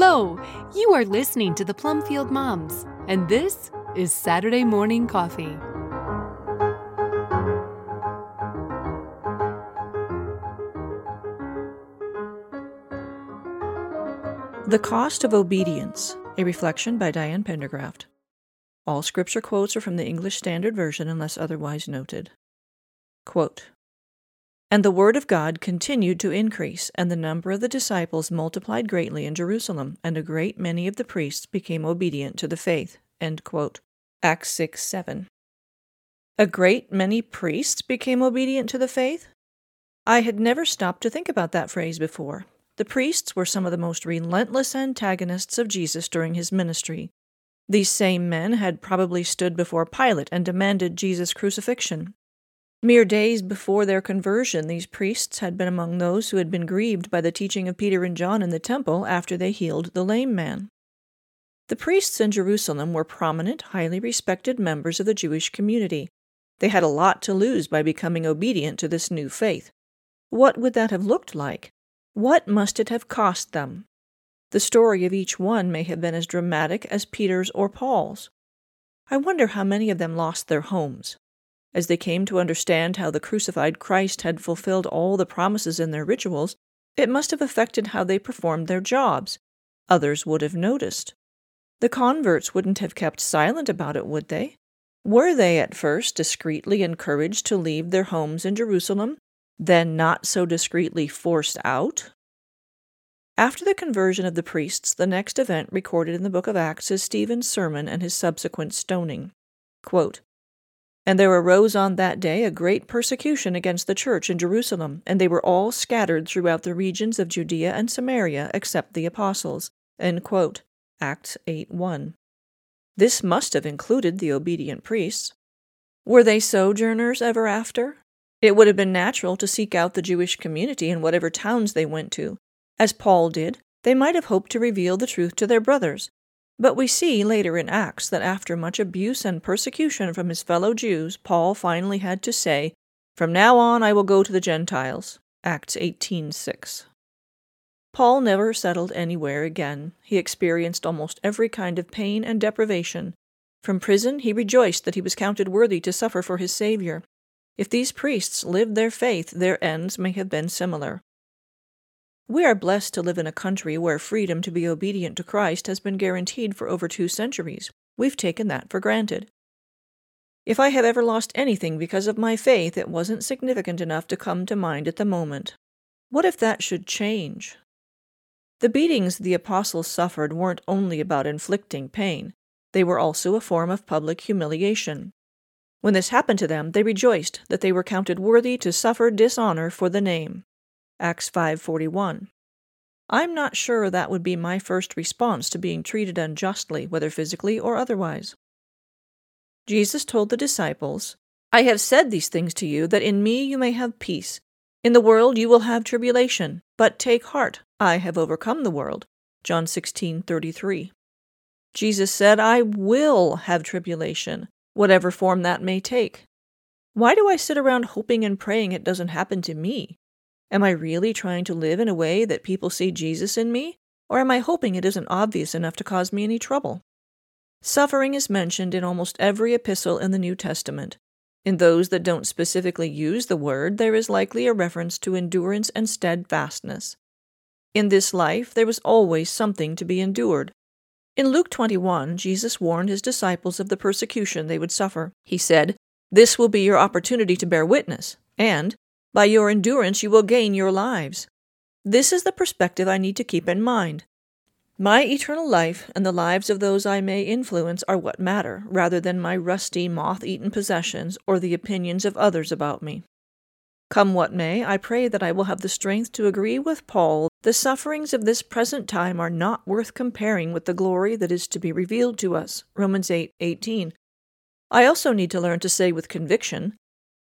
Hello! You are listening to the Plumfield Moms, and this is Saturday Morning Coffee. The Cost of Obedience, a reflection by Diane Pendergraft. All scripture quotes are from the English Standard Version unless otherwise noted. Quote, and the word of God continued to increase, and the number of the disciples multiplied greatly in Jerusalem, and a great many of the priests became obedient to the faith. Acts 6 7. A great many priests became obedient to the faith? I had never stopped to think about that phrase before. The priests were some of the most relentless antagonists of Jesus during his ministry. These same men had probably stood before Pilate and demanded Jesus' crucifixion. Mere days before their conversion, these priests had been among those who had been grieved by the teaching of Peter and John in the temple after they healed the lame man. The priests in Jerusalem were prominent, highly respected members of the Jewish community. They had a lot to lose by becoming obedient to this new faith. What would that have looked like? What must it have cost them? The story of each one may have been as dramatic as Peter's or Paul's. I wonder how many of them lost their homes. As they came to understand how the crucified Christ had fulfilled all the promises in their rituals, it must have affected how they performed their jobs. Others would have noticed. The converts wouldn't have kept silent about it, would they? Were they at first discreetly encouraged to leave their homes in Jerusalem then not so discreetly forced out? After the conversion of the priests, the next event recorded in the book of Acts is Stephen's sermon and his subsequent stoning. Quote, and there arose on that day a great persecution against the church in Jerusalem, and they were all scattered throughout the regions of Judea and Samaria, except the apostles. Acts 8 1. This must have included the obedient priests. Were they sojourners ever after? It would have been natural to seek out the Jewish community in whatever towns they went to. As Paul did, they might have hoped to reveal the truth to their brothers. But we see later in Acts that after much abuse and persecution from his fellow Jews, Paul finally had to say, From now on I will go to the Gentiles. Acts 18:6. Paul never settled anywhere again. He experienced almost every kind of pain and deprivation. From prison, he rejoiced that he was counted worthy to suffer for his Savior. If these priests lived their faith, their ends may have been similar. We are blessed to live in a country where freedom to be obedient to Christ has been guaranteed for over two centuries. We've taken that for granted. If I have ever lost anything because of my faith, it wasn't significant enough to come to mind at the moment. What if that should change? The beatings the apostles suffered weren't only about inflicting pain, they were also a form of public humiliation. When this happened to them, they rejoiced that they were counted worthy to suffer dishonor for the name. Acts 5:41. I'm not sure that would be my first response to being treated unjustly, whether physically or otherwise. Jesus told the disciples, I have said these things to you that in me you may have peace. In the world you will have tribulation, but take heart, I have overcome the world. John 16:33. Jesus said, I will have tribulation, whatever form that may take. Why do I sit around hoping and praying it doesn't happen to me? Am I really trying to live in a way that people see Jesus in me, or am I hoping it isn't obvious enough to cause me any trouble? Suffering is mentioned in almost every epistle in the New Testament. In those that don't specifically use the word, there is likely a reference to endurance and steadfastness. In this life, there was always something to be endured, in Luke 21, Jesus warned his disciples of the persecution they would suffer. He said, This will be your opportunity to bear witness, and by your endurance you will gain your lives. This is the perspective I need to keep in mind. My eternal life and the lives of those I may influence are what matter, rather than my rusty, moth eaten possessions or the opinions of others about me. Come what may, I pray that I will have the strength to agree with Paul the sufferings of this present time are not worth comparing with the glory that is to be revealed to us. Romans 8 18. I also need to learn to say with conviction,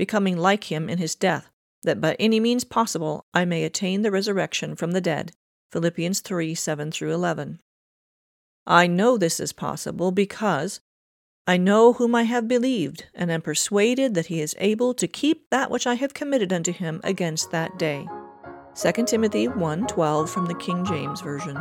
becoming like him in his death, that by any means possible I may attain the resurrection from the dead. Philippians 3 7 through 11. I know this is possible because I know whom I have believed, and am persuaded that he is able to keep that which I have committed unto him against that day. 2 Timothy 1:12 from the King James Version.